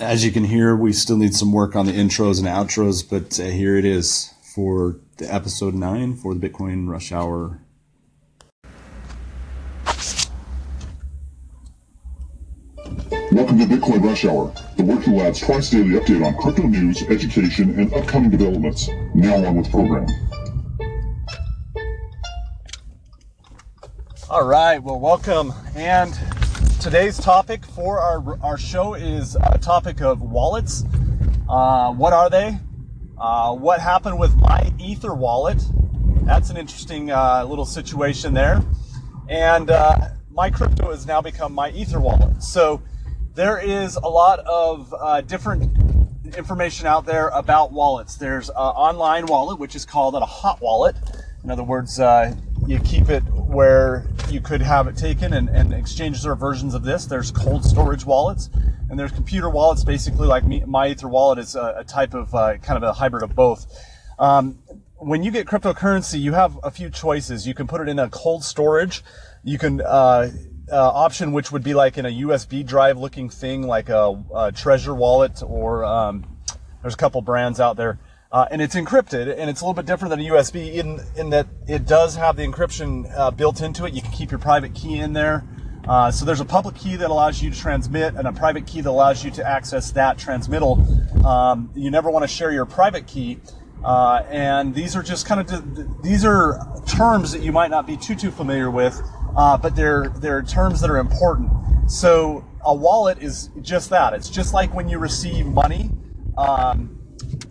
as you can hear, we still need some work on the intros and outros, but uh, here it is for the episode nine for the Bitcoin Rush Hour. Welcome to Bitcoin Rush Hour, the Working Lab's twice daily update on crypto news, education, and upcoming developments. Now on with the program. All right, well, welcome. And today's topic for our, our show is a topic of wallets. Uh, what are they? Uh, what happened with MyEtherWallet? That's an interesting uh, little situation there. And uh, MyCrypto has now become MyEtherWallet. So there is a lot of uh, different information out there about wallets. There's an online wallet, which is called a hot wallet. In other words, uh, you keep it where you could have it taken, and, and exchanges are versions of this. There's cold storage wallets, and there's computer wallets. Basically, like MyEtherWallet is a, a type of uh, kind of a hybrid of both. Um, when you get cryptocurrency, you have a few choices. You can put it in a cold storage. You can uh, uh, option, which would be like in a USB drive looking thing, like a, a Trezor wallet, or um, there's a couple brands out there. Uh, and it's encrypted, and it's a little bit different than a USB in in that it does have the encryption uh, built into it. You can keep your private key in there. Uh, so there's a public key that allows you to transmit, and a private key that allows you to access that transmittal. Um, you never want to share your private key, uh, and these are just kind of these are terms that you might not be too too familiar with, uh, but they're they're terms that are important. So a wallet is just that. It's just like when you receive money. Um,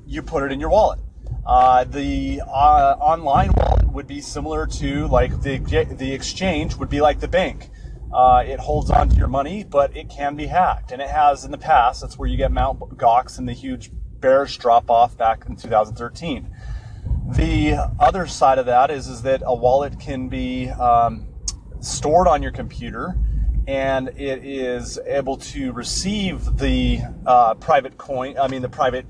you put it in your wallet. Uh, the uh, online wallet would be similar to like the the exchange would be like the bank. Uh, it holds on to your money, but it can be hacked, and it has in the past. That's where you get Mount Gox and the huge bearish drop off back in 2013. The other side of that is is that a wallet can be um, stored on your computer, and it is able to receive the uh, private coin. I mean the private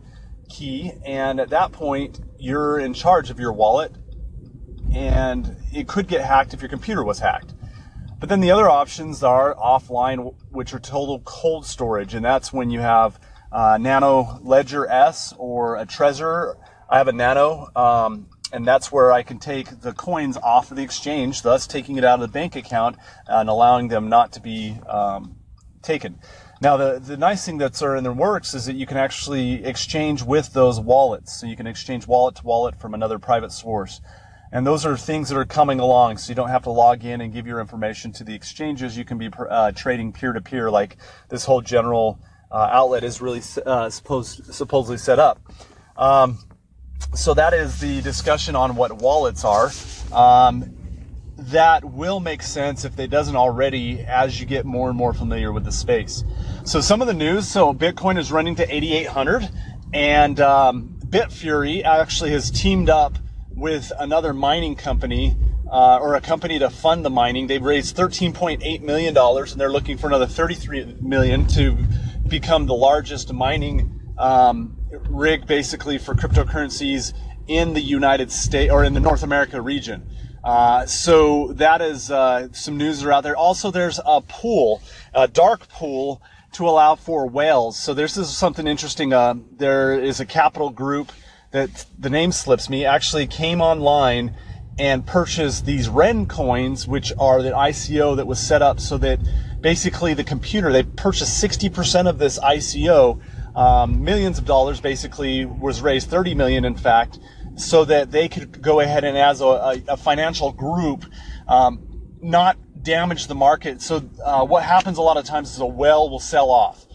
key, and at that point, you're in charge of your wallet, and it could get hacked if your computer was hacked. But then the other options are offline, which are total cold storage, and that's when you have uh, Nano Ledger S or a Trezor. I have a Nano, um, and that's where I can take the coins off of the exchange, thus taking it out of the bank account and allowing them not to be um, taken. Now, the, the nice thing that's in the works is that you can actually exchange with those wallets. So you can exchange wallet to wallet from another private source. And those are things that are coming along. So you don't have to log in and give your information to the exchanges. You can be uh, trading peer to peer like this whole general uh, outlet is really uh, supposed, supposedly set up. Um, so that is the discussion on what wallets are. Um, that will make sense if it doesn't already as you get more and more familiar with the space. So some of the news, so Bitcoin is running to 8,800 and um, Bitfury actually has teamed up with another mining company uh, or a company to fund the mining. They've raised 13.8 million dollars, and they're looking for another 33 million to become the largest mining um, rig, basically for cryptocurrencies in the United States or in the North America region. Uh, so that is uh, some news that are out there. Also, there's a pool, a dark pool, to allow for whales. So this is something interesting. Uh, there is a capital group that the name slips me actually came online and purchased these Ren coins, which are the ICO that was set up so that basically the computer they purchased 60% of this ICO. Um, millions of dollars basically was raised 30 million in fact so that they could go ahead and as a, a financial group um, not damage the market. So uh, what happens a lot of times is a well will sell off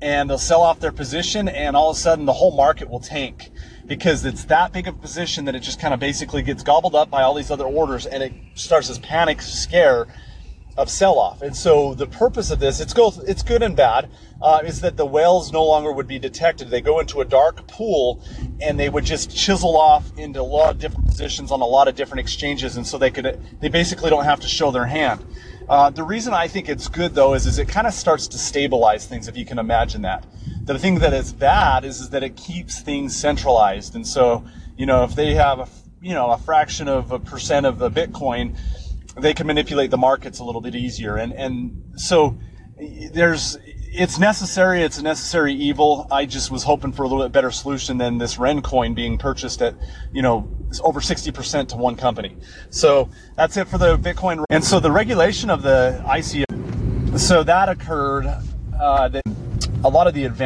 and they'll sell off their position and all of a sudden the whole market will tank because it's that big of a position that it just kind of basically gets gobbled up by all these other orders and it starts this panic scare of sell-off. And so the purpose of this, it's good, it's good and bad, uh, is that the whales no longer would be detected. They go into a dark pool and they would just chisel off into a lot of different positions on a lot of different exchanges. And so they could, they basically don't have to show their hand. Uh, the reason I think it's good though is, is it kind of starts to stabilize things if you can imagine that. The thing that is bad is, is that it keeps things centralized. And so, you know, if they have a, you know, a fraction of a percent of the Bitcoin, they can manipulate the markets a little bit easier. And, and so there's, it's necessary. It's a necessary evil. I just was hoping for a little bit better solution than this Ren coin being purchased at, you know, over 60% to one company. So that's it for the Bitcoin. And so the regulation of the ICO, so that occurred, uh, that a lot of the advanced